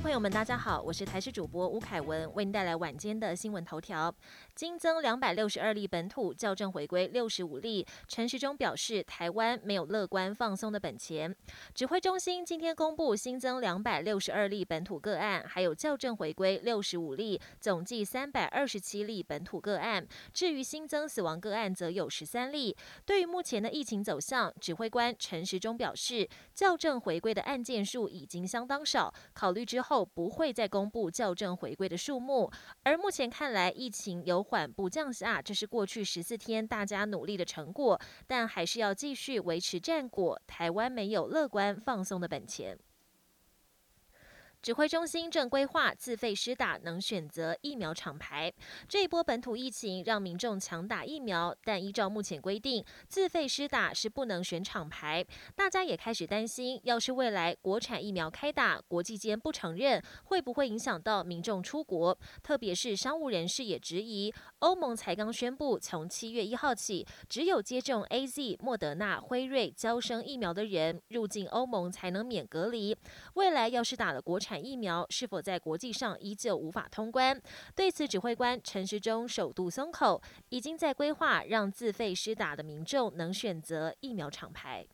朋友们，大家好，我是台视主播吴凯文，为您带来晚间的新闻头条。新增两百六十二例本土校正回归六十五例，陈时中表示，台湾没有乐观放松的本钱。指挥中心今天公布新增两百六十二例本土个案，还有校正回归六十五例，总计三百二十七例本土个案。至于新增死亡个案，则有十三例。对于目前的疫情走向，指挥官陈时中表示，校正回归的案件数已经相当少，考虑之后。后不会再公布校正回归的数目，而目前看来疫情有缓步降下，这是过去十四天大家努力的成果，但还是要继续维持战果。台湾没有乐观放松的本钱。指挥中心正规划自费施打，能选择疫苗厂牌。这一波本土疫情让民众强打疫苗，但依照目前规定，自费施打是不能选厂牌。大家也开始担心，要是未来国产疫苗开打，国际间不承认，会不会影响到民众出国？特别是商务人士也质疑，欧盟才刚宣布，从七月一号起，只有接种 A Z、莫德纳、辉瑞、交生疫苗的人入境欧盟才能免隔离。未来要是打了国产，产疫苗是否在国际上依旧无法通关？对此，指挥官陈时中首度松口，已经在规划让自费施打的民众能选择疫苗厂牌。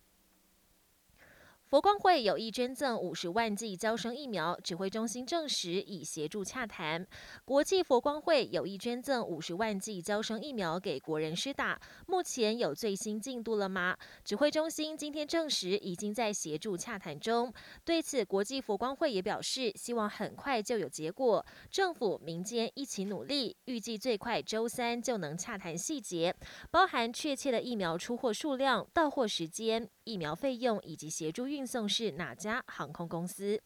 佛光会有意捐赠五十万剂交生疫苗，指挥中心证实已协助洽谈。国际佛光会有意捐赠五十万剂交生疫苗给国人施打，目前有最新进度了吗？指挥中心今天证实已经在协助洽谈中。对此，国际佛光会也表示希望很快就有结果，政府民间一起努力，预计最快周三就能洽谈细节，包含确切的疫苗出货数量、到货时间、疫苗费用以及协助运。送是哪家航空公司？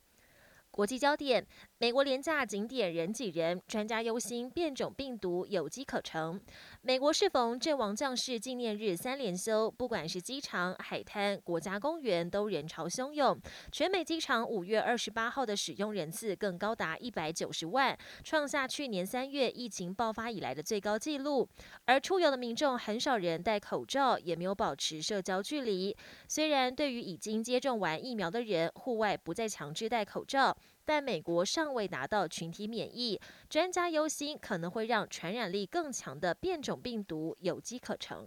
国际焦点：美国廉价景点人挤人，专家忧心变种病毒有机可乘。美国适逢阵亡将士纪念日三连休，不管是机场、海滩、国家公园，都人潮汹涌。全美机场五月二十八号的使用人次更高达一百九十万，创下去年三月疫情爆发以来的最高纪录。而出游的民众很少人戴口罩，也没有保持社交距离。虽然对于已经接种完疫苗的人，户外不再强制戴口罩。但美国尚未达到群体免疫，专家忧心可能会让传染力更强的变种病毒有机可乘。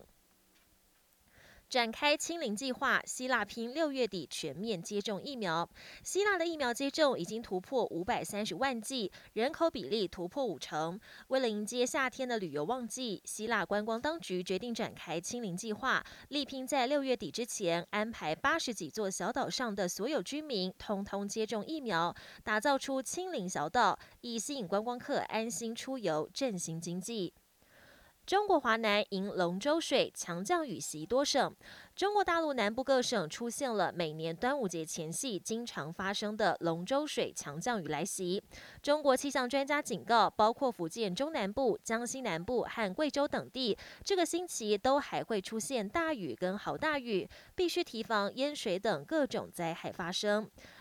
展开清零计划，希腊拼六月底全面接种疫苗。希腊的疫苗接种已经突破五百三十万剂，人口比例突破五成。为了迎接夏天的旅游旺季，希腊观光当局决定展开清零计划，力拼在六月底之前安排八十几座小岛上的所有居民通通接种疫苗，打造出清零小岛，以吸引观光客安心出游，振兴经济。中国华南迎龙舟水，强降雨袭多省。中国大陆南部各省出现了每年端午节前夕经常发生的龙舟水强降雨来袭。中国气象专家警告，包括福建中南部、江西南部和贵州等地，这个星期都还会出现大雨跟豪大雨，必须提防淹水等各种灾害发生。